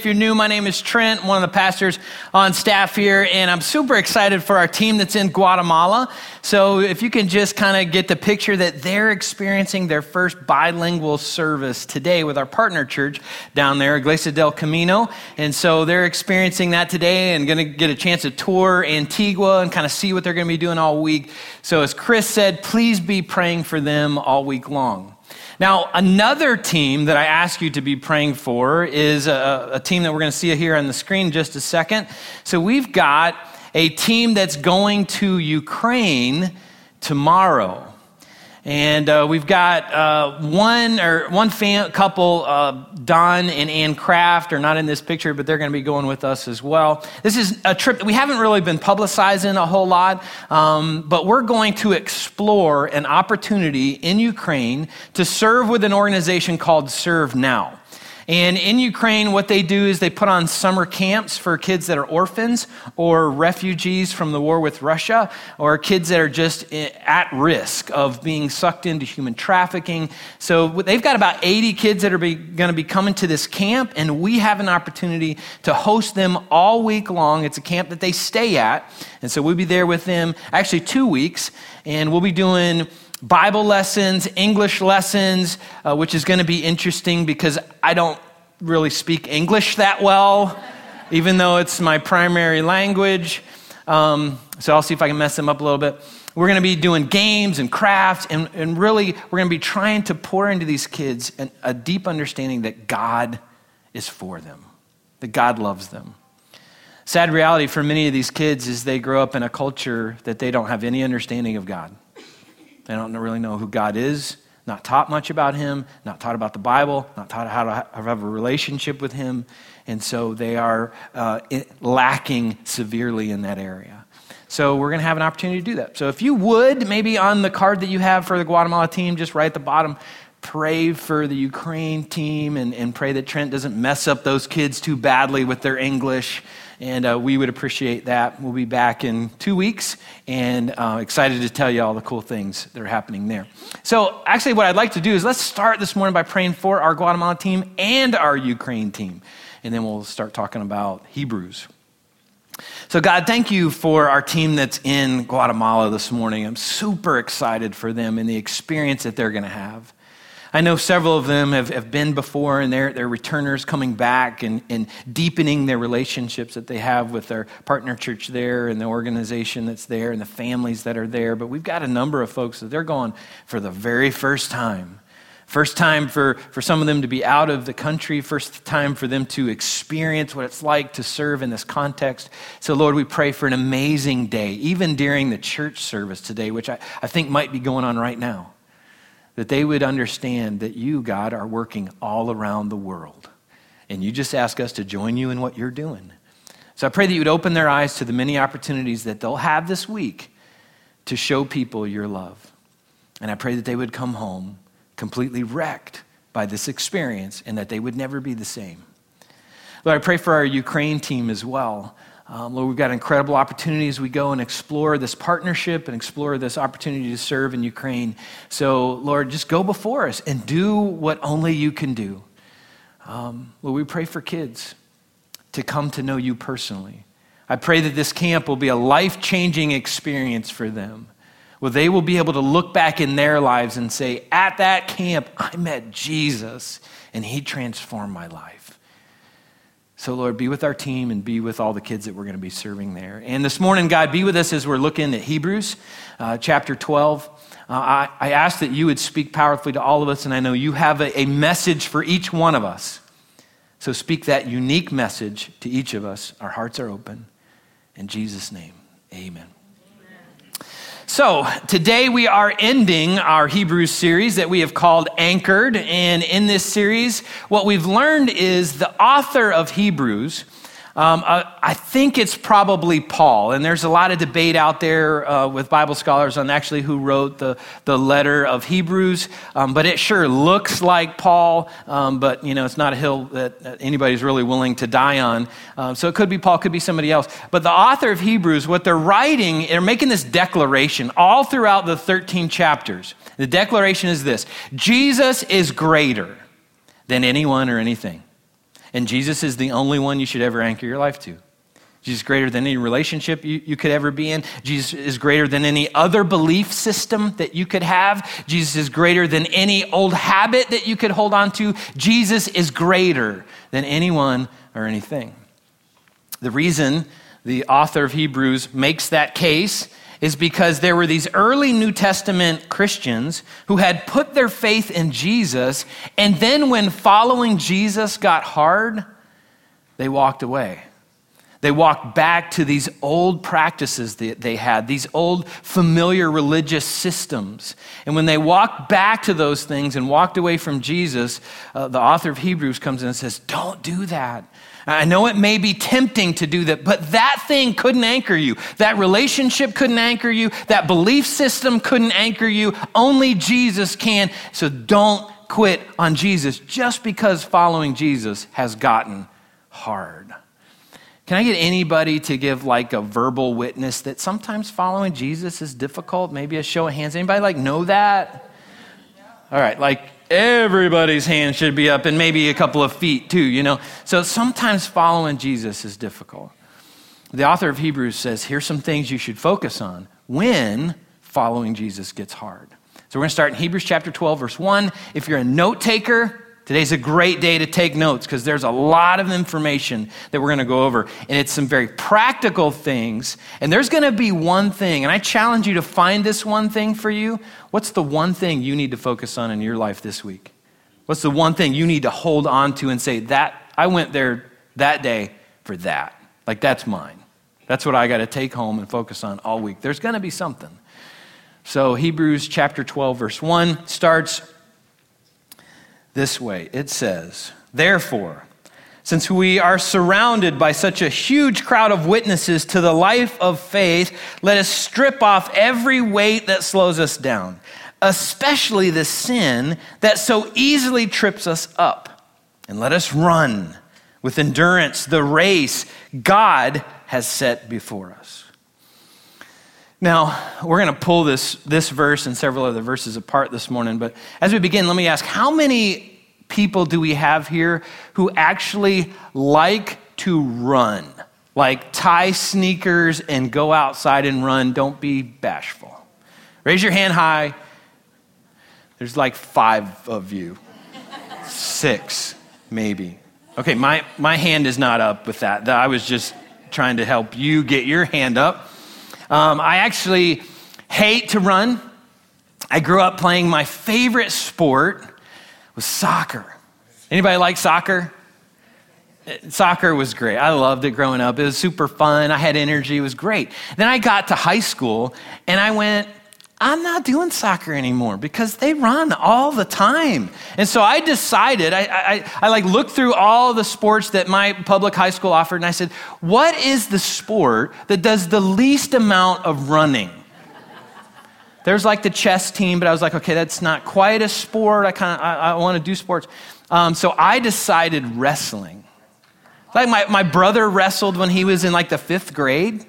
If you're new, my name is Trent, one of the pastors on staff here, and I'm super excited for our team that's in Guatemala. So, if you can just kind of get the picture that they're experiencing their first bilingual service today with our partner church down there, Iglesia del Camino. And so, they're experiencing that today and going to get a chance to tour Antigua and kind of see what they're going to be doing all week. So, as Chris said, please be praying for them all week long. Now, another team that I ask you to be praying for is a, a team that we're going to see here on the screen just a second. So, we've got a team that's going to Ukraine tomorrow. And uh, we've got uh, one or one fam- couple, uh, Don and Ann Kraft, are not in this picture, but they're going to be going with us as well. This is a trip that we haven't really been publicizing a whole lot, um, but we're going to explore an opportunity in Ukraine to serve with an organization called Serve Now. And in Ukraine, what they do is they put on summer camps for kids that are orphans or refugees from the war with Russia or kids that are just at risk of being sucked into human trafficking. So they've got about 80 kids that are going to be coming to this camp, and we have an opportunity to host them all week long. It's a camp that they stay at. And so we'll be there with them actually two weeks, and we'll be doing Bible lessons, English lessons, uh, which is going to be interesting because I don't really speak English that well, even though it's my primary language. Um, so I'll see if I can mess them up a little bit. We're going to be doing games and crafts, and, and really, we're going to be trying to pour into these kids an, a deep understanding that God is for them, that God loves them. Sad reality for many of these kids is they grow up in a culture that they don't have any understanding of God. They don't really know who God is, not taught much about Him, not taught about the Bible, not taught how to have a relationship with Him. And so they are uh, lacking severely in that area. So we're going to have an opportunity to do that. So if you would, maybe on the card that you have for the Guatemala team, just right at the bottom, pray for the Ukraine team and, and pray that Trent doesn't mess up those kids too badly with their English and uh, we would appreciate that. We'll be back in two weeks and uh, excited to tell you all the cool things that are happening there. So, actually, what I'd like to do is let's start this morning by praying for our Guatemala team and our Ukraine team, and then we'll start talking about Hebrews. So, God, thank you for our team that's in Guatemala this morning. I'm super excited for them and the experience that they're going to have. I know several of them have, have been before, and they're, they're returners coming back and, and deepening their relationships that they have with their partner church there and the organization that's there and the families that are there. But we've got a number of folks that they're going for the very first time. First time for, for some of them to be out of the country, first time for them to experience what it's like to serve in this context. So, Lord, we pray for an amazing day, even during the church service today, which I, I think might be going on right now that they would understand that you, God, are working all around the world. And you just ask us to join you in what you're doing. So I pray that you would open their eyes to the many opportunities that they'll have this week to show people your love. And I pray that they would come home completely wrecked by this experience and that they would never be the same. Lord, I pray for our Ukraine team as well. Um, Lord, we've got incredible opportunities. We go and explore this partnership and explore this opportunity to serve in Ukraine. So, Lord, just go before us and do what only you can do. Um, Lord, we pray for kids to come to know you personally. I pray that this camp will be a life changing experience for them, where they will be able to look back in their lives and say, At that camp, I met Jesus and he transformed my life. So, Lord, be with our team and be with all the kids that we're going to be serving there. And this morning, God, be with us as we're looking at Hebrews uh, chapter 12. Uh, I, I ask that you would speak powerfully to all of us, and I know you have a, a message for each one of us. So, speak that unique message to each of us. Our hearts are open. In Jesus' name, amen. So, today we are ending our Hebrews series that we have called Anchored. And in this series, what we've learned is the author of Hebrews um, uh, I think it's probably Paul, and there's a lot of debate out there uh, with Bible scholars on actually who wrote the, the letter of Hebrews, um, but it sure looks like Paul, um, but you know, it's not a hill that anybody's really willing to die on. Um, so it could be Paul, could be somebody else. But the author of Hebrews, what they're writing, they're making this declaration all throughout the 13 chapters. The declaration is this Jesus is greater than anyone or anything. And Jesus is the only one you should ever anchor your life to. Jesus is greater than any relationship you, you, could ever be in. Jesus is greater than any other belief system that you could have. Jesus is greater than any old habit that you could hold on to. Jesus is greater than anyone or anything. The reason the author of Hebrews makes that case is because there were these early New Testament Christians who had put their faith in Jesus, and then when following Jesus got hard, they walked away. They walked back to these old practices that they had, these old familiar religious systems. And when they walked back to those things and walked away from Jesus, uh, the author of Hebrews comes in and says, Don't do that. I know it may be tempting to do that, but that thing couldn't anchor you. That relationship couldn't anchor you. That belief system couldn't anchor you. Only Jesus can. So don't quit on Jesus just because following Jesus has gotten hard. Can I get anybody to give like a verbal witness that sometimes following Jesus is difficult? Maybe a show of hands. Anybody like know that? All right, like everybody's hand should be up and maybe a couple of feet too, you know. So sometimes following Jesus is difficult. The author of Hebrews says, here's some things you should focus on when following Jesus gets hard. So we're going to start in Hebrews chapter 12, verse 1. If you're a note taker, Today's a great day to take notes because there's a lot of information that we're going to go over. And it's some very practical things. And there's going to be one thing, and I challenge you to find this one thing for you. What's the one thing you need to focus on in your life this week? What's the one thing you need to hold on to and say, that I went there that day for that? Like, that's mine. That's what I got to take home and focus on all week. There's going to be something. So, Hebrews chapter 12, verse 1 starts this way it says, Therefore, since we are surrounded by such a huge crowd of witnesses to the life of faith, let us strip off every weight that slows us down, especially the sin that so easily trips us up. And let us run with endurance the race God has set before us. Now, we're going to pull this, this verse and several other verses apart this morning, but as we begin, let me ask how many people do we have here who actually like to run? Like tie sneakers and go outside and run. Don't be bashful. Raise your hand high. There's like five of you, six, maybe. Okay, my, my hand is not up with that. I was just trying to help you get your hand up. Um, I actually hate to run. I grew up playing my favorite sport was soccer. Anybody like soccer? Soccer was great. I loved it growing up. It was super fun. I had energy. It was great. Then I got to high school and I went, I'm not doing soccer anymore because they run all the time. And so I decided, I, I, I, like looked through all the sports that my public high school offered, and I said, what is the sport that does the least amount of running? There's like the chess team, but I was like, okay, that's not quite a sport. I kind of, I, I want to do sports. Um, so I decided wrestling. Like my, my brother wrestled when he was in like the fifth grade.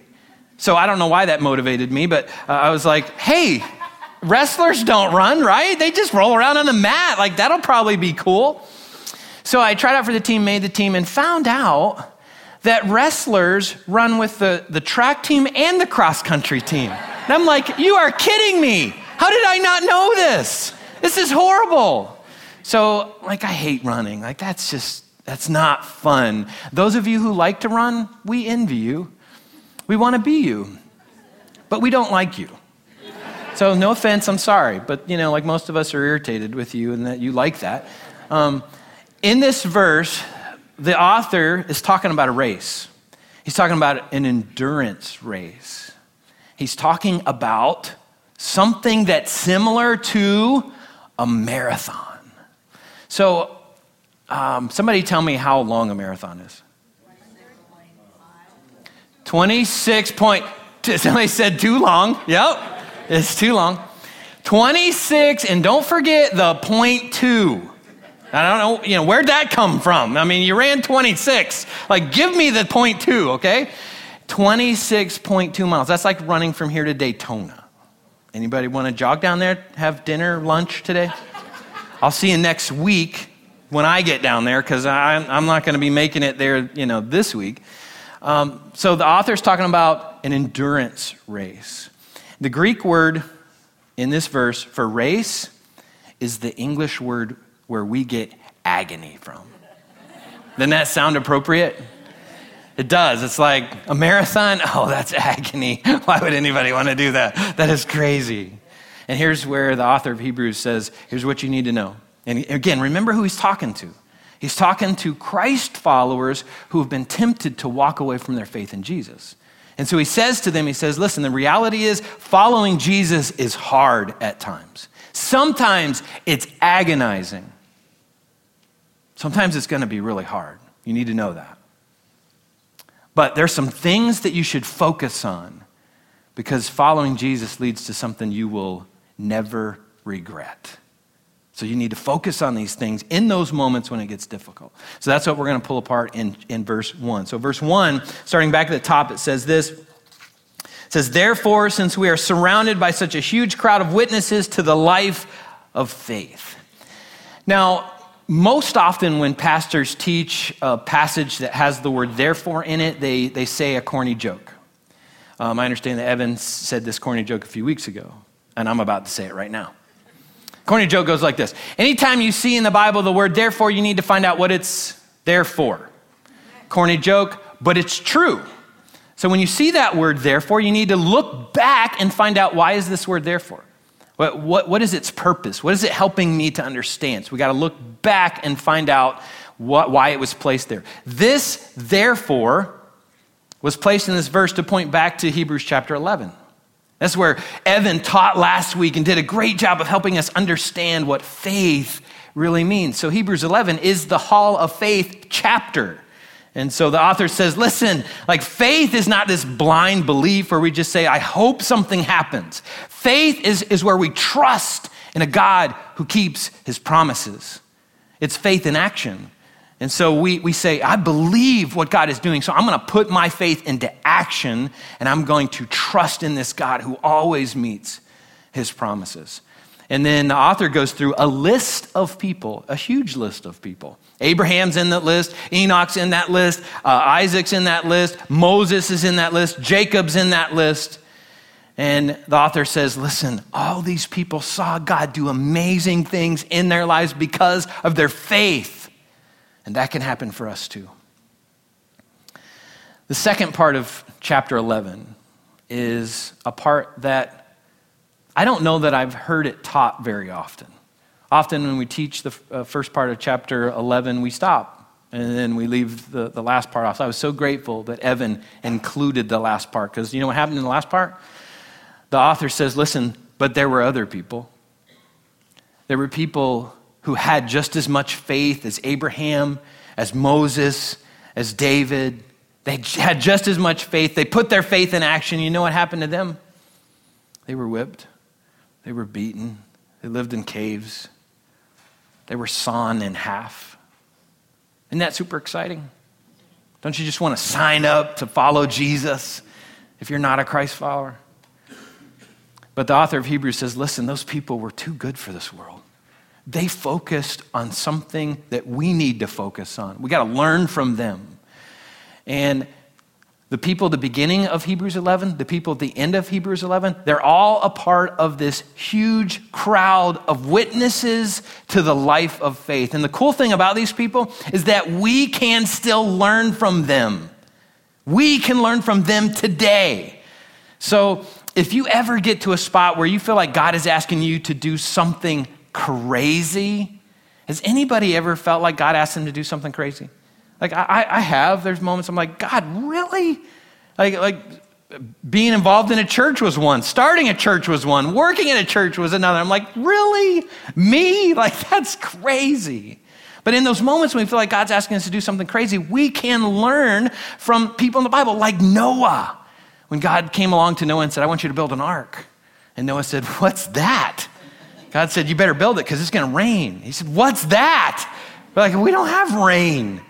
So I don't know why that motivated me, but uh, I was like, hey, wrestlers don't run, right? They just roll around on the mat. Like, that'll probably be cool. So I tried out for the team, made the team, and found out that wrestlers run with the, the track team and the cross country team. And I'm like, you are kidding me. How did I not know this? This is horrible. So, like, I hate running. Like, that's just, that's not fun. Those of you who like to run, we envy you. We want to be you, but we don't like you. So, no offense, I'm sorry, but you know, like most of us are irritated with you and that you like that. Um, in this verse, the author is talking about a race. He's talking about an endurance race. He's talking about something that's similar to a marathon. So, um, somebody tell me how long a marathon is. 26 point, somebody said too long. Yep, it's too long. 26, and don't forget the point two. I don't know, you know, where'd that come from? I mean, you ran 26. Like, give me the point two, okay? 26.2 miles. That's like running from here to Daytona. Anybody want to jog down there, have dinner, lunch today? I'll see you next week when I get down there because I'm, I'm not going to be making it there, you know, this week. Um, so the author's talking about an endurance race. The Greek word in this verse for race is the English word where we get agony from. Doesn't that sound appropriate? It does. It's like a marathon. Oh, that's agony. Why would anybody want to do that? That is crazy. And here's where the author of Hebrews says, here's what you need to know. And again, remember who he's talking to. He's talking to Christ followers who have been tempted to walk away from their faith in Jesus. And so he says to them, he says, listen, the reality is following Jesus is hard at times. Sometimes it's agonizing. Sometimes it's going to be really hard. You need to know that. But there's some things that you should focus on because following Jesus leads to something you will never regret. So you need to focus on these things in those moments when it gets difficult. So that's what we're going to pull apart in, in verse 1. So, verse 1, starting back at the top, it says this. It says, Therefore, since we are surrounded by such a huge crowd of witnesses to the life of faith. Now, most often when pastors teach a passage that has the word therefore in it, they, they say a corny joke. Um, I understand that Evan said this corny joke a few weeks ago, and I'm about to say it right now. Corny joke goes like this Anytime you see in the Bible the word therefore, you need to find out what it's there for. Corny joke, but it's true. So when you see that word therefore, you need to look back and find out why is this word therefore? What, what, what is its purpose? What is it helping me to understand? So we got to look back and find out what, why it was placed there. This, therefore, was placed in this verse to point back to Hebrews chapter 11. That's where Evan taught last week and did a great job of helping us understand what faith really means. So, Hebrews 11 is the Hall of Faith chapter. And so the author says, listen, like faith is not this blind belief where we just say, I hope something happens. Faith is, is where we trust in a God who keeps his promises. It's faith in action. And so we, we say, I believe what God is doing, so I'm going to put my faith into action and I'm going to trust in this God who always meets his promises. And then the author goes through a list of people, a huge list of people. Abraham's in that list, Enoch's in that list, uh, Isaac's in that list, Moses is in that list, Jacob's in that list. And the author says, listen, all these people saw God do amazing things in their lives because of their faith. And that can happen for us too. The second part of chapter 11 is a part that I don't know that I've heard it taught very often. Often, when we teach the uh, first part of chapter 11, we stop and then we leave the, the last part off. So I was so grateful that Evan included the last part because you know what happened in the last part? The author says, listen, but there were other people. There were people who had just as much faith as Abraham, as Moses, as David. They had just as much faith. They put their faith in action. You know what happened to them? They were whipped, they were beaten, they lived in caves, they were sawn in half. Isn't that super exciting? Don't you just want to sign up to follow Jesus if you're not a Christ follower? But the author of Hebrews says, listen, those people were too good for this world they focused on something that we need to focus on. We got to learn from them. And the people at the beginning of Hebrews 11, the people at the end of Hebrews 11, they're all a part of this huge crowd of witnesses to the life of faith. And the cool thing about these people is that we can still learn from them. We can learn from them today. So if you ever get to a spot where you feel like God is asking you to do something crazy? Has anybody ever felt like God asked them to do something crazy? Like I, I have. There's moments I'm like, God, really? Like, like being involved in a church was one, starting a church was one, working in a church was another. I'm like, really? Me? Like, that's crazy. But in those moments when we feel like God's asking us to do something crazy, we can learn from people in the Bible, like Noah. When God came along to Noah and said, I want you to build an ark. And Noah said, What's that? God said, You better build it because it's going to rain. He said, What's that? We're like, We don't have rain.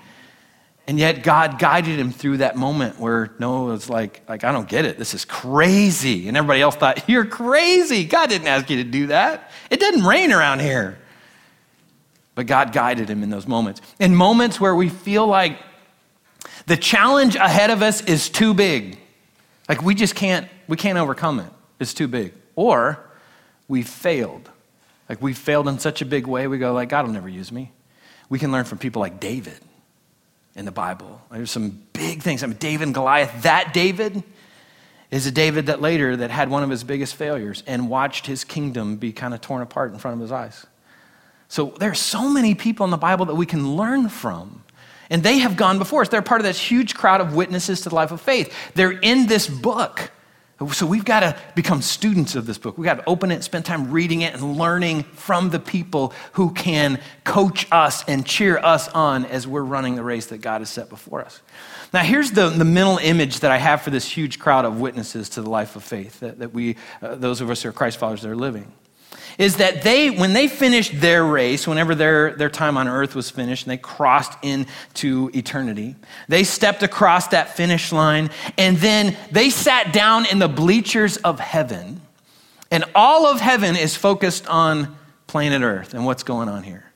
And yet God guided him through that moment where Noah was like, like, I don't get it. This is crazy. And everybody else thought, You're crazy. God didn't ask you to do that. It didn't rain around here. But God guided him in those moments. In moments where we feel like the challenge ahead of us is too big, like we just can't, we can't overcome it. It's too big. Or we failed. Like we failed in such a big way, we go like, God will never use me. We can learn from people like David in the Bible. There's some big things. I mean, David and Goliath, that David is a David that later that had one of his biggest failures and watched his kingdom be kind of torn apart in front of his eyes. So there are so many people in the Bible that we can learn from. And they have gone before us. They're part of this huge crowd of witnesses to the life of faith. They're in this book. So we've got to become students of this book. We've got to open it, spend time reading it, and learning from the people who can coach us and cheer us on as we're running the race that God has set before us. Now, here's the, the mental image that I have for this huge crowd of witnesses to the life of faith that, that we, uh, those of us who are Christ followers, that are living is that they, when they finished their race, whenever their, their time on earth was finished and they crossed into eternity, they stepped across that finish line and then they sat down in the bleachers of heaven. And all of heaven is focused on planet Earth and what's going on here.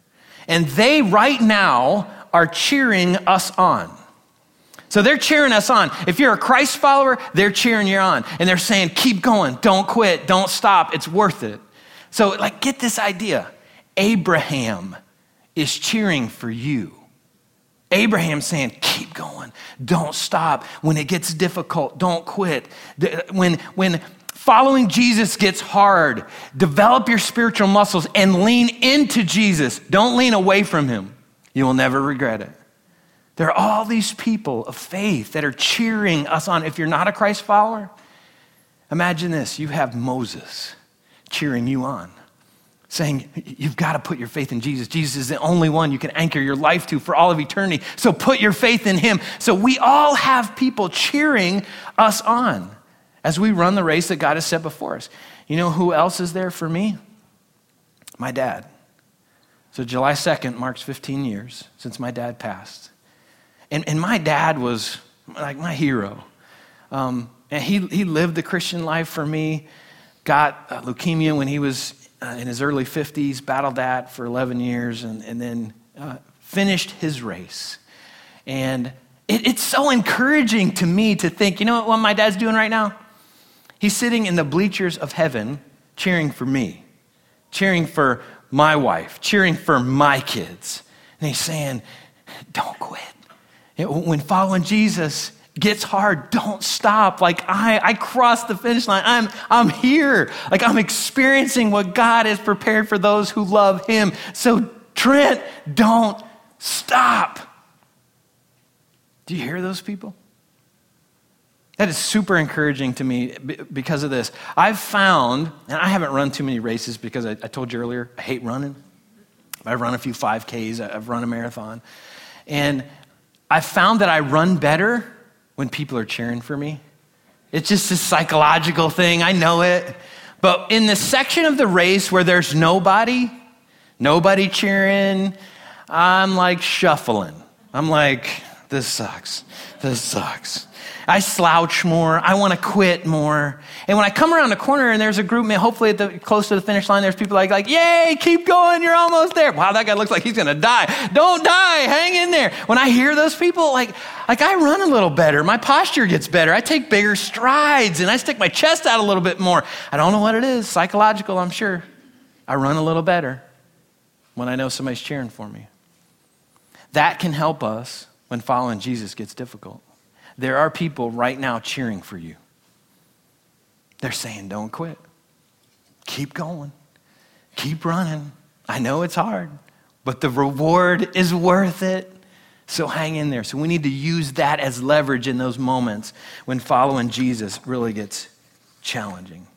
And they right now are cheering us on. So they're cheering us on. If you're a Christ follower, they're cheering you on. And they're saying, keep going, don't quit, don't stop, it's worth it. So, like, get this idea Abraham is cheering for you. Abraham saying, keep going, don't stop. When it gets difficult, don't quit. When, when following Jesus gets hard, develop your spiritual muscles and lean into Jesus. Don't lean away from him. You will never regret it. There are all these people of faith that are cheering us on. If you're not a Christ follower, imagine this you have Moses cheering you on, saying, You've got to put your faith in Jesus. Jesus is the only one you can anchor your life to for all of eternity. So put your faith in Him. So we all have people cheering us on as we run the race that God has set before us. You know who else is there for me? My dad. So July 2nd marks 15 years since my dad passed. And, and my dad was like my hero. Um, and he, he lived the Christian life for me got uh, leukemia when he was uh, in his early 50s, battled that for 11 years, and, and then uh, finished his race. And it, it's so encouraging to me to think, you know what, what my dad's doing right now? He's sitting in the bleachers of heaven cheering for me, cheering for my wife, cheering for my kids. And he's saying, don't quit. When following Jesus, gets hard, don't stop. Like I, I crossed the finish line. I'm, I'm here. Like I'm experiencing what God has prepared for those who love Him. So, Trent, don't stop. Do you hear those people? That is super encouraging to me because of this. I've found, and I haven't run too many races because I, I told you earlier, I hate running. I've run a few 5Ks, I've run a marathon. And I found that I run better when people are cheering for me. It's just a psychological thing, I know it. But in the section of the race where there's nobody, nobody cheering, I'm like shuffling. I'm like, this sucks. This sucks. I slouch more. I want to quit more. And when I come around the corner and there's a group, hopefully at the, close to the finish line, there's people like, like, yay, keep going, you're almost there. Wow, that guy looks like he's going to die. Don't die, hang in there. When I hear those people, like, like I run a little better. My posture gets better. I take bigger strides and I stick my chest out a little bit more. I don't know what it is, psychological, I'm sure. I run a little better when I know somebody's cheering for me. That can help us when following Jesus gets difficult. There are people right now cheering for you. They're saying, don't quit. Keep going. Keep running. I know it's hard, but the reward is worth it. So hang in there. So we need to use that as leverage in those moments when following Jesus really gets challenging.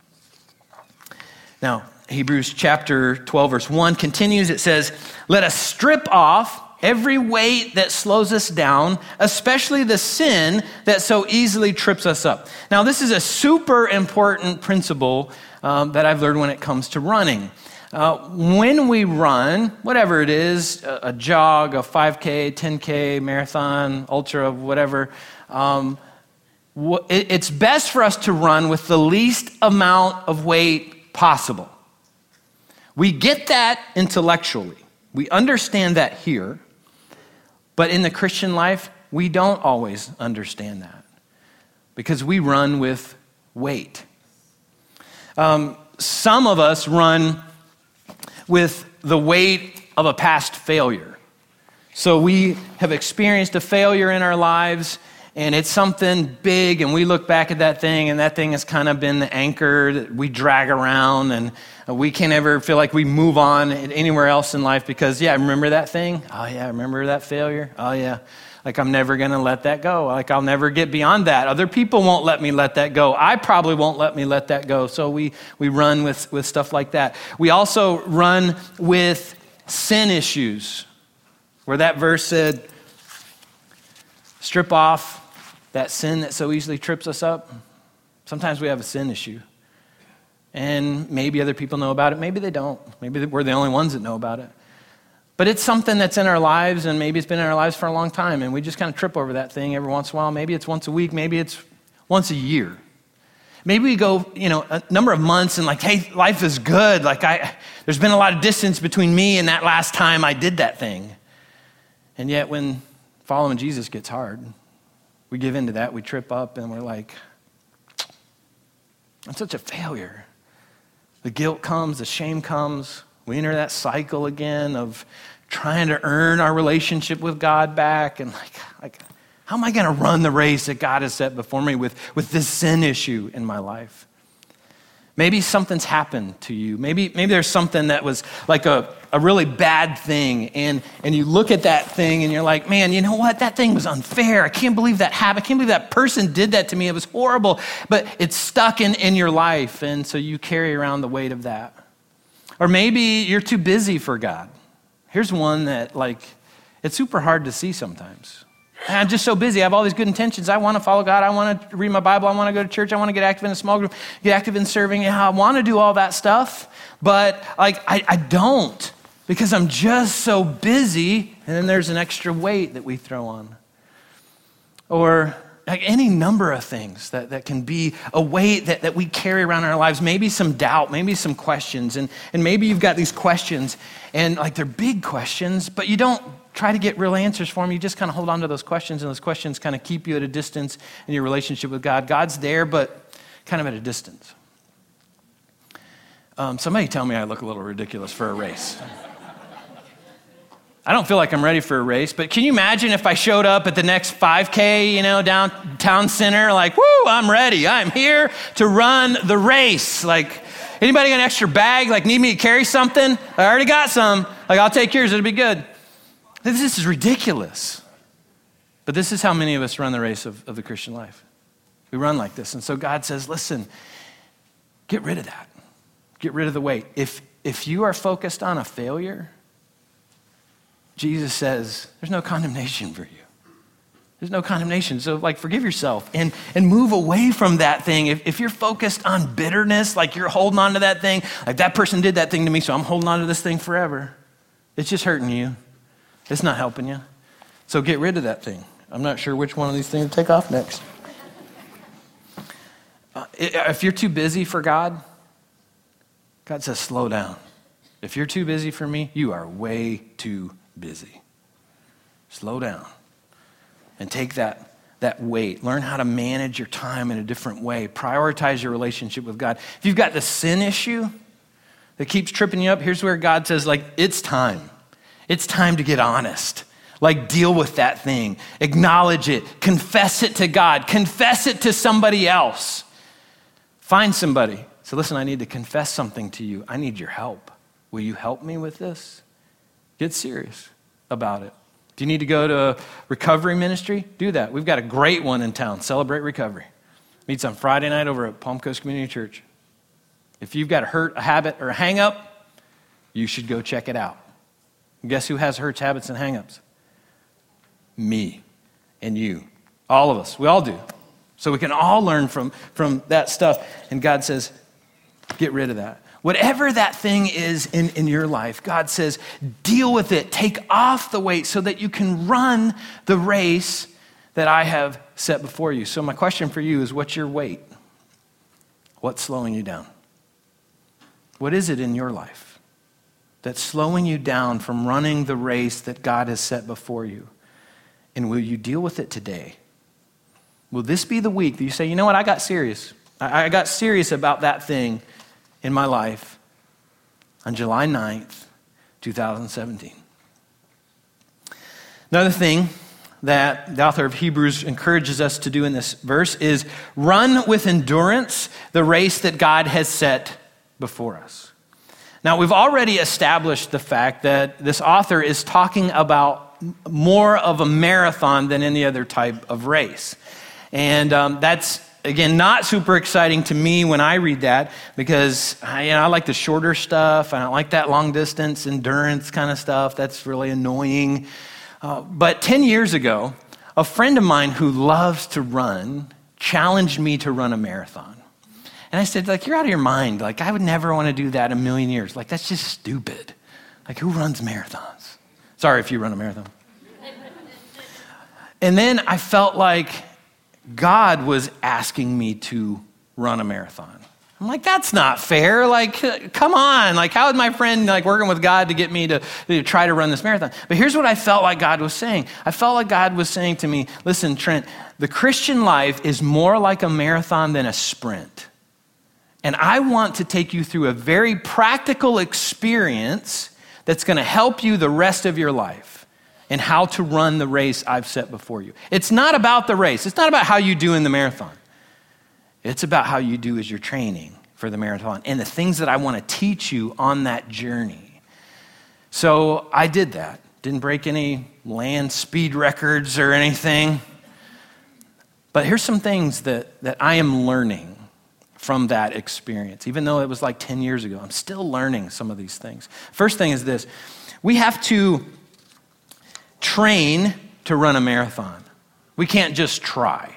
Now, Hebrews chapter 12, verse 1 continues. It says, Let us strip off every weight that slows us down, especially the sin that so easily trips us up. Now, this is a super important principle um, that I've learned when it comes to running. Uh, when we run, whatever it is, a, a, jog, a 5K, 10K, marathon, ultra, whatever, um, wh- it, it's best for us to run with the least amount of weight possible. We get that intellectually. We understand that here, but in the Christian life, we don't always understand that because we run with weight. Um, some of us run with the weight of a past failure. So we have experienced a failure in our lives, and it's something big, and we look back at that thing, and that thing has kind of been the anchor that we drag around, and we can't ever feel like we move on anywhere else in life because, yeah, I remember that thing? Oh, yeah, i remember that failure? Oh, yeah. Like, I'm never going to let that go. Like, I'll never get beyond that. Other people won't let me let that go. I probably won't let me let that go. So we, we run with, with stuff like that. We also run with sin issues where that verse said, strip off that sin that so easily trips us up. Sometimes we have a sin issue. And maybe other people know about it. Maybe they don't. Maybe we're the only ones that know about it. But it's something that's in our lives, and maybe it's been in our lives for a long time, and we just kind of trip over that thing every once in a while. Maybe it's once a week, maybe it's once a year. Maybe we go, you know, a number of months and like, hey, life is good. Like I, there's been a lot of distance between me and that last time I did that thing. And yet, when following Jesus gets hard, we give into that, we trip up, and we're like, I'm such a failure. The guilt comes, the shame comes. We enter that cycle again of trying to earn our relationship with God back. And like, like how am I going to run the race that God has set before me with, with this sin issue in my life? Maybe something's happened to you. Maybe, maybe there's something that was like a, a really bad thing, and, and you look at that thing and you're like, man, you know what? That thing was unfair. I can't believe that happened. I can't believe that person did that to me. It was horrible, but it's stuck in, in your life, and so you carry around the weight of that. Or maybe you're too busy for God. Here's one that, like, it's super hard to see sometimes. I'm just so busy. I have all these good intentions. I want to follow God. I want to read my Bible. I want to go to church. I want to get active in a small group, get active in serving. I want to do all that stuff, but like I, I don't because I'm just so busy. And then there's an extra weight that we throw on. Or like any number of things that, that can be a weight that, that we carry around in our lives. Maybe some doubt, maybe some questions. And, and maybe you've got these questions, and like they're big questions, but you don't try to get real answers for them. You just kind of hold on to those questions, and those questions kind of keep you at a distance in your relationship with God. God's there, but kind of at a distance. Um, somebody tell me I look a little ridiculous for a race. I don't feel like I'm ready for a race, but can you imagine if I showed up at the next 5K, you know, downtown center, like, woo, I'm ready. I'm here to run the race. Like, anybody got an extra bag? Like, need me to carry something? I already got some. Like, I'll take yours. It'll be good. This is ridiculous. But this is how many of us run the race of, of the Christian life. We run like this. And so God says, listen, get rid of that. Get rid of the weight. If, if you are focused on a failure, Jesus says, there's no condemnation for you. There's no condemnation. So, like, forgive yourself and, and move away from that thing. If, if you're focused on bitterness, like you're holding on to that thing, like that person did that thing to me, so I'm holding on to this thing forever, it's just hurting you. It's not helping you. So, get rid of that thing. I'm not sure which one of these things to take off next. Uh, if you're too busy for God, God says, slow down. If you're too busy for me, you are way too busy. Slow down and take that, that weight. Learn how to manage your time in a different way. Prioritize your relationship with God. If you've got the sin issue that keeps tripping you up, here's where God says, like, it's time. It's time to get honest. Like, deal with that thing, acknowledge it, confess it to God, confess it to somebody else. Find somebody. So, listen, I need to confess something to you. I need your help. Will you help me with this? Get serious about it. Do you need to go to recovery ministry? Do that. We've got a great one in town, Celebrate Recovery. Meets on Friday night over at Palm Coast Community Church. If you've got a hurt, a habit, or a hang up, you should go check it out. Guess who has hurts, habits, and hangups? Me and you. All of us. We all do. So we can all learn from, from that stuff. And God says, get rid of that. Whatever that thing is in, in your life, God says, deal with it. Take off the weight so that you can run the race that I have set before you. So, my question for you is what's your weight? What's slowing you down? What is it in your life that's slowing you down from running the race that God has set before you? And will you deal with it today? Will this be the week that you say, you know what, I got serious? I got serious about that thing in my life on July 9th, 2017. Another thing that the author of Hebrews encourages us to do in this verse is run with endurance the race that God has set before us. Now, we've already established the fact that this author is talking about more of a marathon than any other type of race. And um, that's, again, not super exciting to me when I read that because I, you know, I like the shorter stuff. I don't like that long distance endurance kind of stuff. That's really annoying. Uh, but 10 years ago, a friend of mine who loves to run challenged me to run a marathon. And I said, like, you're out of your mind. Like, I would never want to do that a million years. Like, that's just stupid. Like, who runs marathons? Sorry if you run a marathon. and then I felt like God was asking me to run a marathon. I'm like, that's not fair. Like, come on. Like, how is my friend like working with God to get me to, to, try to run this marathon? But here's what I felt like God was saying. I felt like God was saying to me, listen, Trent, the Christian life is more like a marathon than a sprint. And I want to take you through a very practical experience that's going to help you the rest of your life and how to run the race I've set before you. It's not about the race. It's not about how you do in the marathon. It's about how you do as you're training for the marathon and the things that I want to teach you on that journey. So I did that. Didn't break any land speed records or anything. But here's some things that, that I am learning from that experience. Even though it was like 10 years ago, I'm still learning some of these things. First thing is this we have to train to run a marathon, we can't just try.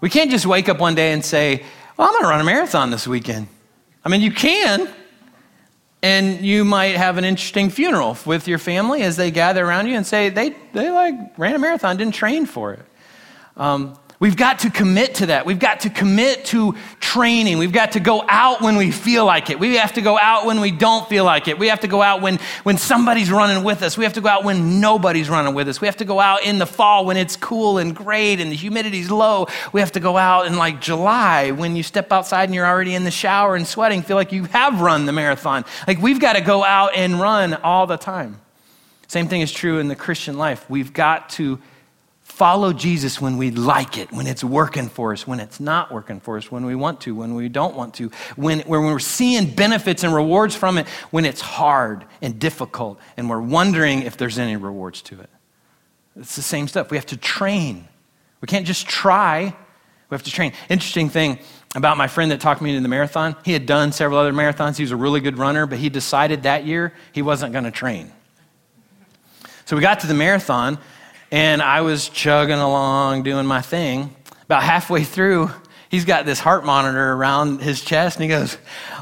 We can't just wake up one day and say, well, I'm going to run a marathon this weekend. I mean, you can, and you might have an interesting funeral with your family as they gather around you and say, they, they like ran a marathon, didn't train for it. Um, We've got to commit to that. We've got to commit to training. We've got to go out when we feel like it. We have to go out when we don't feel like it. We have to go out when, when somebody's running with us. We have to go out when nobody's running with us. We have to go out in the fall when it's cool and great and the humidity's low. We have to go out in like July when you step outside and you're already in the shower and sweating, feel like you have run the marathon. Like we've got to go out and run all the time. Same thing is true in the Christian life. We've got to follow Jesus when we like it, when it's working for us, when it's not working for us, when we want to, when we don't want to, when, when we're seeing benefits and rewards from it, when it's hard and difficult, and we're wondering if there's any rewards to it. It's the same stuff. We have to train. We can't just try, we have to train. Interesting thing about my friend that talked me into the marathon, he had done several other marathons. He was a really good runner, but he decided that year he wasn't going to train. So we got to the marathon, and I was chugging along, doing my thing. About halfway through, he's got this heart monitor around his chest, and he goes,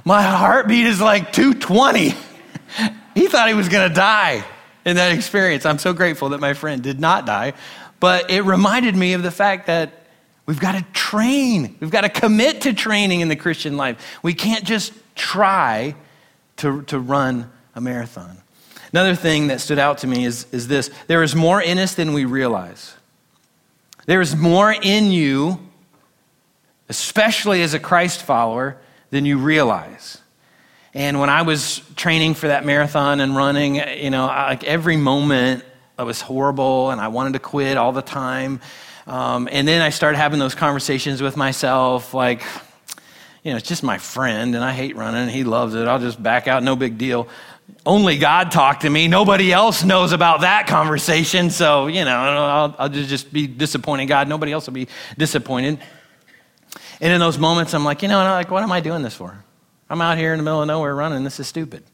My heartbeat is like 220. he thought he was going to die in that experience. I'm so grateful that my friend did not die. But it reminded me of the fact that we've got to train, we've got to commit to training in the Christian life. We can't just try to, to run a marathon. Another thing that stood out to me is, is this there is more in us than we realize. There is more in you, especially as a Christ follower, than you realize. And when I was training for that marathon and running, you know, like every moment I was horrible and I wanted to quit all the time. Um, and then I started having those conversations with myself, like, you know, it's just my friend and I hate running. and He loves it. I'll just back out, no big deal only God talked to me. Nobody else knows about that conversation. So, you know, I'll, I'll, just be disappointing God. Nobody else will be disappointed. And in those moments, I'm like, you know, like, what am I doing this for? I'm out here in the middle of nowhere running. This is stupid.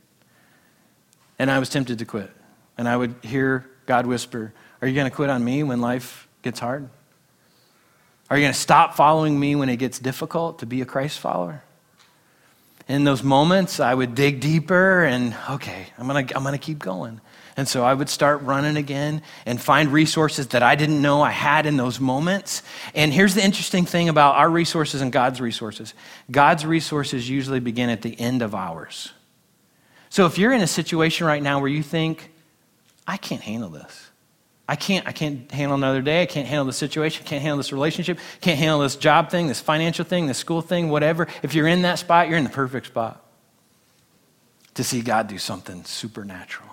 And I was tempted to quit. And I would hear God whisper, Are you going to quit on me when life gets hard? Are you going to stop following me when it gets difficult to be a Christ follower? In those moments, I would dig deeper and, okay, I'm going to I'm going to keep going. And so I would start running again and find resources that I didn't know I had in those moments. And here's the interesting thing about our resources and God's resources God's resources usually begin at the end of ours. So if you're in a situation right now where you think, I can't handle this. I can't, I can't handle another day. I can't handle the situation. Can't handle this relationship. Can't handle this job thing, this financial thing, this school thing, whatever. If you're in that spot, you're in the perfect spot to see God do something supernatural.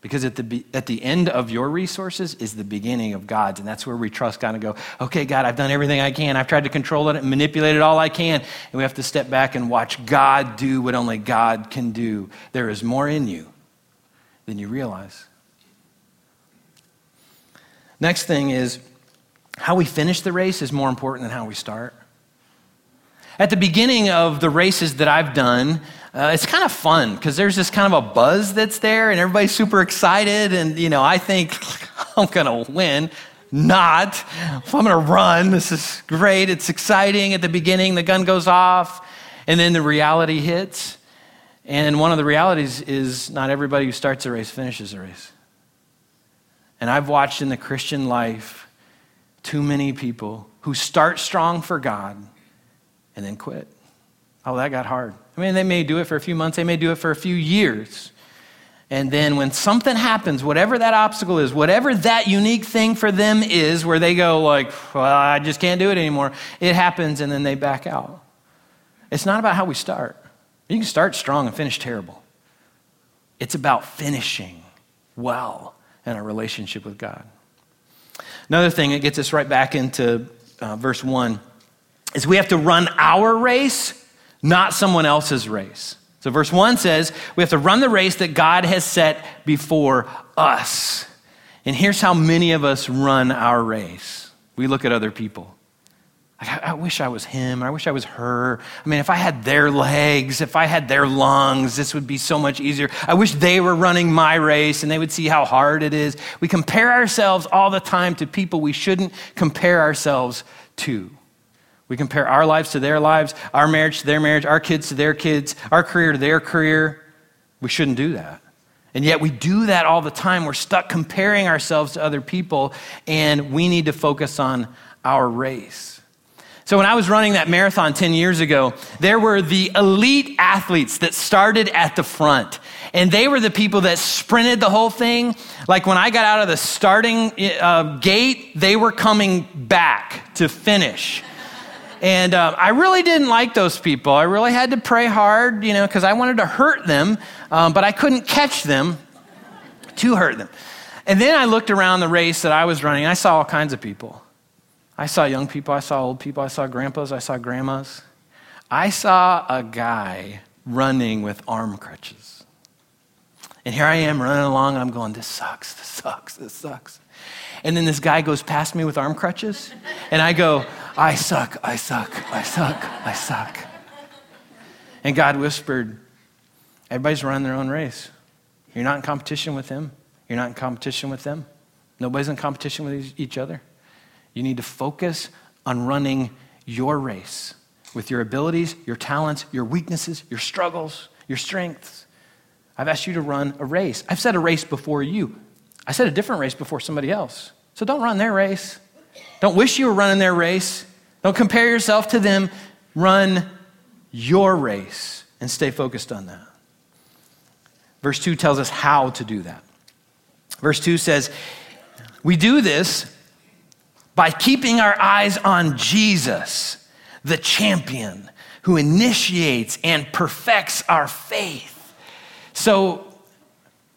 Because at the, at the end of your resources is the beginning of God's. And that's where we trust God and go, okay, God, I've done everything I can. I've tried to control it and manipulate it all I can. And we have to step back and watch God do what only God can do. There is more in you than you realize. Next thing is how we finish the race is more important than how we start. At the beginning of the races that I've done, uh, it's kind of fun because there's this kind of a buzz that's there and everybody's super excited. And, you know, I think I'm going to win. Not. If I'm going to run, this is great. It's exciting. At the beginning, the gun goes off, and then the reality hits. And one of the realities is not everybody who starts a race finishes a race. And I've watched in the Christian life too many people who start strong for God and then quit. Oh, that got hard. I mean, they may do it for a few months, they may do it for a few years. And then when something happens, whatever that obstacle is, whatever that unique thing for them is, where they go like, well, I just can't do it anymore, it happens and then they back out. It's not about how we start. You can start strong and finish terrible. It's about finishing well in our relationship with God. Another thing that gets us right back into uh, verse 1 is we have to run our race not someone else's race. So, verse 1 says, we have to run the race that God has set before us. And here's how many of us run our race we look at other people. I, I wish I was him. I wish I was her. I mean, if I had their legs, if I had their lungs, this would be so much easier. I wish they were running my race and they would see how hard it is. We compare ourselves all the time to people we shouldn't compare ourselves to. We compare our lives to their lives, our marriage to their marriage, our kids to their kids, our career to their career. We shouldn't do that. And yet we do that all the time. We're stuck comparing ourselves to other people, and we need to focus on our race. So, when I was running that marathon 10 years ago, there were the elite athletes that started at the front. And they were the people that sprinted the whole thing. Like when I got out of the starting uh, gate, they were coming back to finish. And uh, I really didn't like those people. I really had to pray hard, you know, because I wanted to hurt them, um, but I couldn't catch them to hurt them. And then I looked around the race that I was running. I saw all kinds of people. I saw young people, I saw old people, I saw grandpas, I saw grandmas. I saw a guy running with arm crutches. And here I am running along, and I'm going, This sucks, this sucks, this sucks. And then this guy goes past me with arm crutches, and I go, I suck, I suck, I suck, I suck. And God whispered, Everybody's running their own race. You're not in competition with him. You're not in competition with them. Nobody's in competition with each other. You need to focus on running your race with your abilities, your talents, your weaknesses, your struggles, your strengths. I've asked you to run a race. I've set a race before you. I set a different race before somebody else. So don't run their race. Don't wish you were running their race. Don't compare yourself to them. Run your race and stay focused on that. Verse 2 tells us how to do that. Verse 2 says, We do this by keeping our eyes on Jesus, the champion who initiates and perfects our faith. So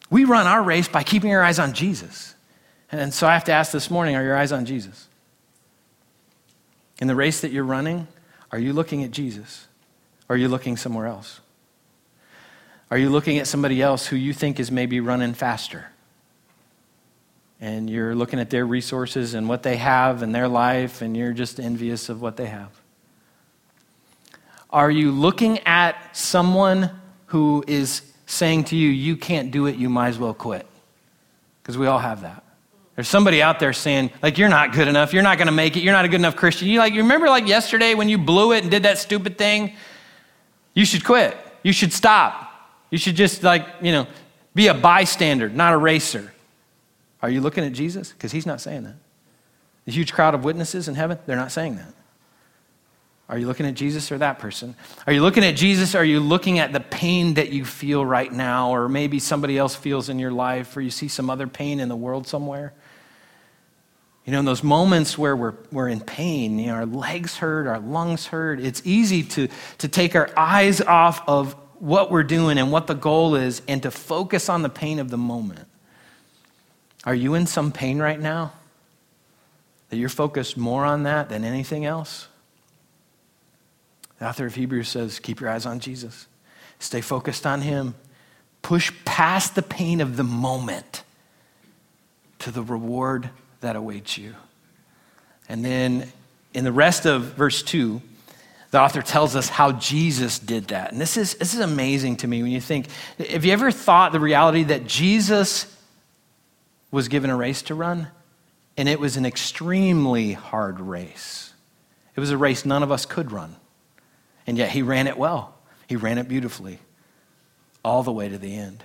we run our race by keeping our eyes on Jesus. And so I have to ask this morning are your eyes on Jesus? In the race that you're running, are you looking at Jesus? Or are you looking somewhere else? Are you looking at somebody else who you think is maybe running faster? And you're looking at their resources and what they have in their life, and you're just envious of what they have. Are you looking at someone who is saying to you, you can't do it, you might as well quit? Because we all have that. There's somebody out there saying, like, you're not good enough. You're not going to make it. You're not a good enough Christian. You like, you remember like yesterday when you blew it and did that stupid thing? You should quit. You should stop. You should just like, you know, be a bystander, not a racer. Are you looking at Jesus? Because he's not saying that. The huge crowd of witnesses in heaven, they're not saying that. Are you looking at Jesus or that person? Are you looking at Jesus are you looking at the pain that you feel right now, or maybe somebody else feels in your life, or you see some other pain in the world somewhere? You know, in those moments where we're, we're in pain, you know, our legs hurt, our lungs hurt, it's easy to, to take our eyes off of what we're doing and what the goal is and to focus on the pain of the moment. Are you in some pain right now? That you're focused more on that than anything else? The author of Hebrews says, keep your eyes on Jesus. Stay focused on Him. Push past the pain of the moment to the reward that awaits you. And then in the rest of verse 2, the author tells us how Jesus did that. And this is, this is amazing to me when you think have you ever thought the reality that Jesus was given a race to run? And it was an extremely hard race. It was a race none of us could run. And yet he ran it well, he ran it beautifully, all the way to the end.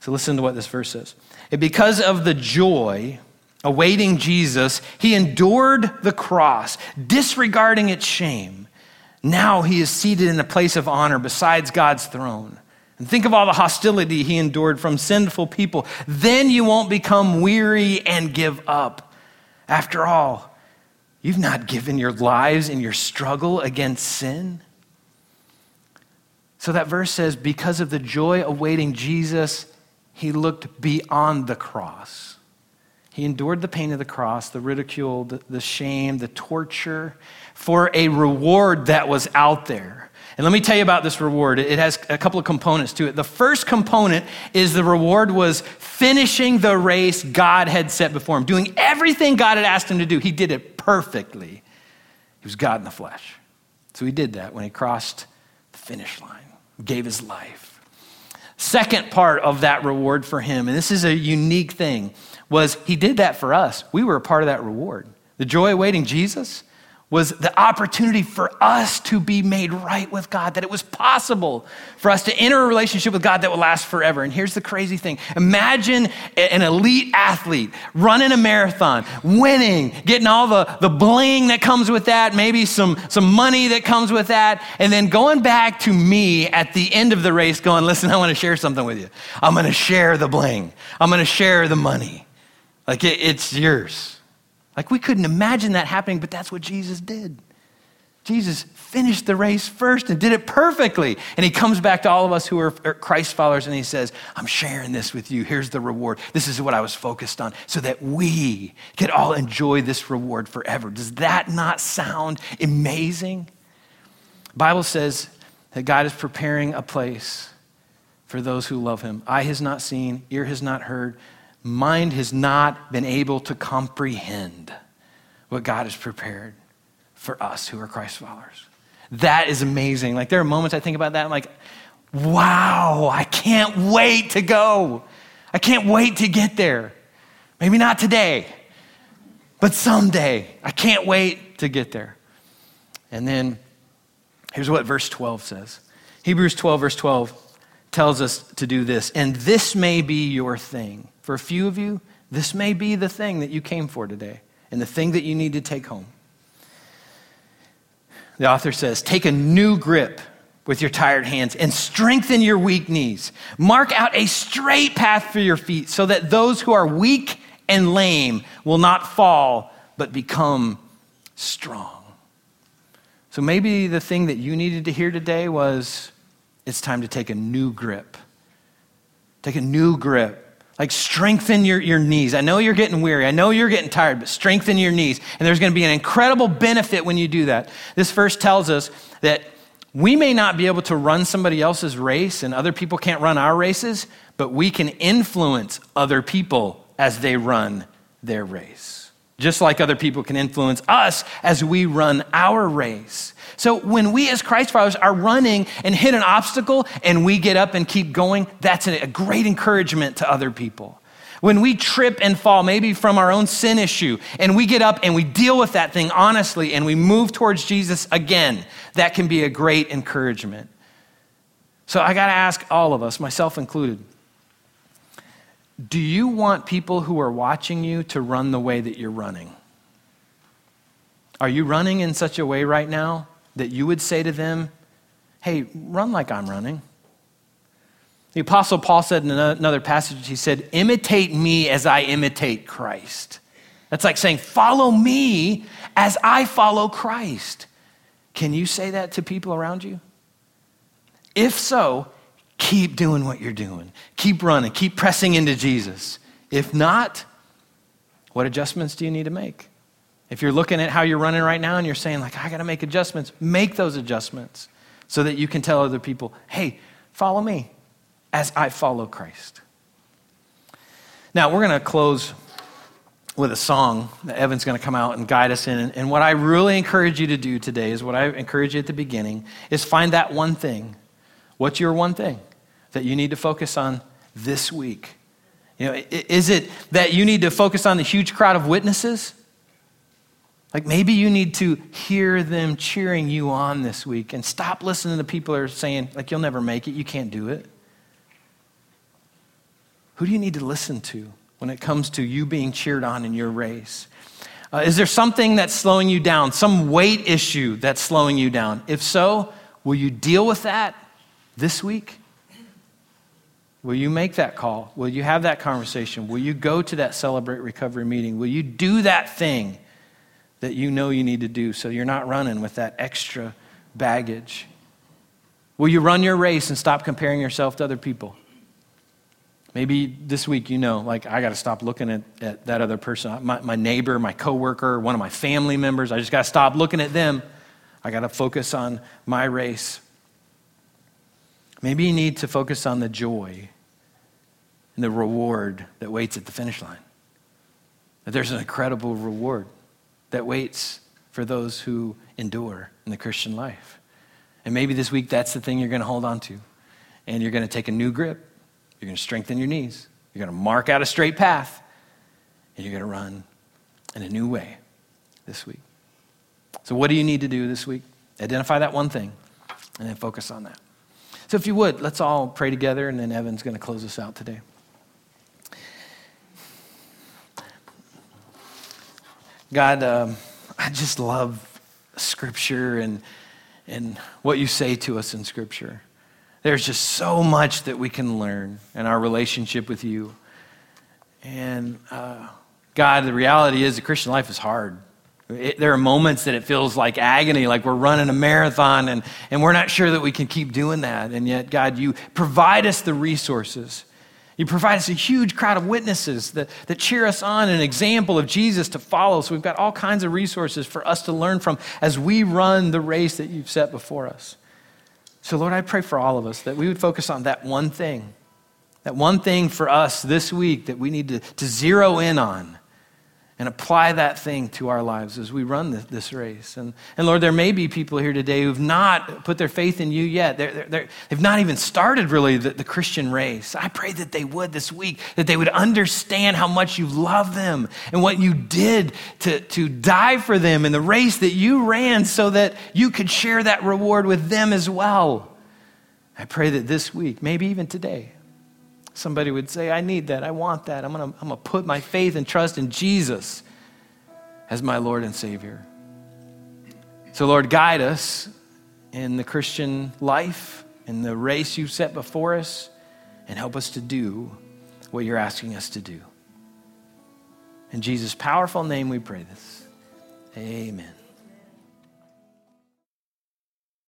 So listen to what this verse says. Because of the joy awaiting Jesus, he endured the cross, disregarding its shame. Now he is seated in a place of honor besides God's throne. And think of all the hostility he endured from sinful people. Then you won't become weary and give up. After all, you've not given your lives in your struggle against sin. So that verse says, because of the joy awaiting Jesus, he looked beyond the cross he endured the pain of the cross, the ridicule, the, the, shame, the torture for a reward that was out there. And let me tell you about this reward. It has a couple of components to it. The first component is the reward was finishing the race God had set before him, doing everything God had asked him to do. He did it perfectly. He was God in the flesh. So he did that when he crossed the finish line, gave his life. Second part of that reward for him, and this is a unique thing, was he did that for us. We were a part of that reward. The joy awaiting Jesus was the opportunity for us to be made right with God, that it was possible for us to enter a relationship with God that would last forever. And here's the crazy thing imagine an elite athlete running a marathon, winning, getting all the, the bling that comes with that, maybe some, some money that comes with that, and then going back to me at the end of the race, going, Listen, I want to share something with you. I'm to share the bling, I'm to share the money. Like it, it's yours. Like we couldn't imagine that happening, but that's what Jesus did. Jesus finished the race first and did it perfectly. And he comes back to all of us who are Christ followers and he says, I'm sharing this with you. Here's the reward. This is what I was focused on so that we could all enjoy this reward forever. Does that not sound amazing? Bible says that God is preparing a place for those who love him. Eye has not seen, ear has not heard, mind has not been able to comprehend what God has prepared for us who are Christ followers. That is amazing. Like, there are moments I think about that, I'm like, wow, I can't wait to go. I can't wait to get there. Maybe not today, but someday. I can't wait to get there. And then here's what verse 12 says Hebrews 12, verse 12 tells us to do this. And this may be your thing. For a few of you, this may be the thing that you came for today and the thing that you need to take home. The author says, Take a new grip with your tired hands and strengthen your weak knees. Mark out a straight path for your feet so that those who are weak and lame will not fall but become strong. So maybe the thing that you needed to hear today was it's time to take a new grip. Take a new grip like, strengthen your, your knees. I know you're getting weary. I know you're getting tired, but strengthen your knees. And there's going to be an incredible benefit when you do that. This verse tells us that we may not be able to run somebody else's race, and other people can't run our races, but we can influence other people as they run their race. Just like other people can influence us as we run our race. So when we as Christ followers are running and hit an obstacle and we get up and keep going, that's a great encouragement to other people. When we trip and fall, maybe from our own sin issue, and we get up and we deal with that thing honestly and we move towards Jesus again, that can be a great encouragement. So I got to ask all of us, myself included, do you want people who are watching you to run the way that you're running? Are you running in such a way right now that you would say to them, hey, run like I'm running. The Apostle Paul said in another passage, he said, imitate me as I imitate Christ. That's like saying, follow me as I follow Christ. Can you say that to people around you? If so, keep doing what you're doing. Keep running. Keep pressing into Jesus. If not, what adjustments do you need to make? If you're looking at how you're running right now and you're saying, like, I got to make adjustments, make those adjustments so that you can tell other people, hey, follow me as I follow Christ. Now, we're going to close with a song that Evan's going to come out and guide us in. And what I really encourage you to do today is what I encourage you at the beginning is find that one thing. What's your one thing that you need to focus on this week? You know, is it that you need to focus on the huge crowd of witnesses? Like maybe you need to hear them cheering you on this week and stop listening to people who are saying, like, you'll never make it, you can't do it. Who do you need to listen to when it comes to you being cheered on in your race? Uh, is there something that's slowing you down, some weight issue that's slowing you down? If so, will you deal with that this week? Will you make that call? Will you have that conversation? Will you go to that Celebrate Recovery meeting? Will you do that thing that you know you need to do so you're not running with that extra baggage? Will you run your race and stop comparing yourself to other people? Maybe this week you know, like, I got to stop looking at, at that other person, my, my neighbor, my coworker, one of my family members. I just got to stop looking at them. I got to focus on my race. Maybe you need to focus on the joy and the reward that waits at the finish line. That there's an incredible reward that waits for those who endure in the Christian life. And maybe this week that's the thing you're going to hold on to. And you're going to take a new grip you're going to strengthen your knees. You're going to mark out a straight path. And you're going to run in a new way this week. So, what do you need to do this week? Identify that one thing and then focus on that. So, if you would, let's all pray together, and then Evan's going to close us out today. God, um, I just love Scripture and, and what you say to us in Scripture. There's just so much that we can learn in our relationship with you. And uh, God, the reality is the Christian life is hard. It, there are moments that it feels like agony, like we're running a marathon and, and we're not sure that we can keep doing that. And yet, God, you provide us the resources. You provide us a huge crowd of witnesses that, that cheer us on, an example of Jesus to follow. So we've got all kinds of resources for us to learn from as we run the race that you've set before us. So, Lord, I pray for all of us that we would focus on that one thing, that one thing for us this week that we need to, to zero in on and apply that thing to our lives as we run this, race. And, and Lord, there may be people here today who've not put their faith in you yet. They're, they're, they've not even started really the, the Christian race. I pray that they would this week, that they would understand how much you love them and what you did to, to die for them in the race that you ran so that you could share that reward with them as well. I pray that this week, maybe even today, somebody would say, I need that. I want that. I'm going to I'm going to put my faith and trust in Jesus as my Lord and Savior. So, Lord, guide us in the Christian life, in the race you've set before us, and help us to do what you're asking us to do. In Jesus' powerful name, we pray this. Amen.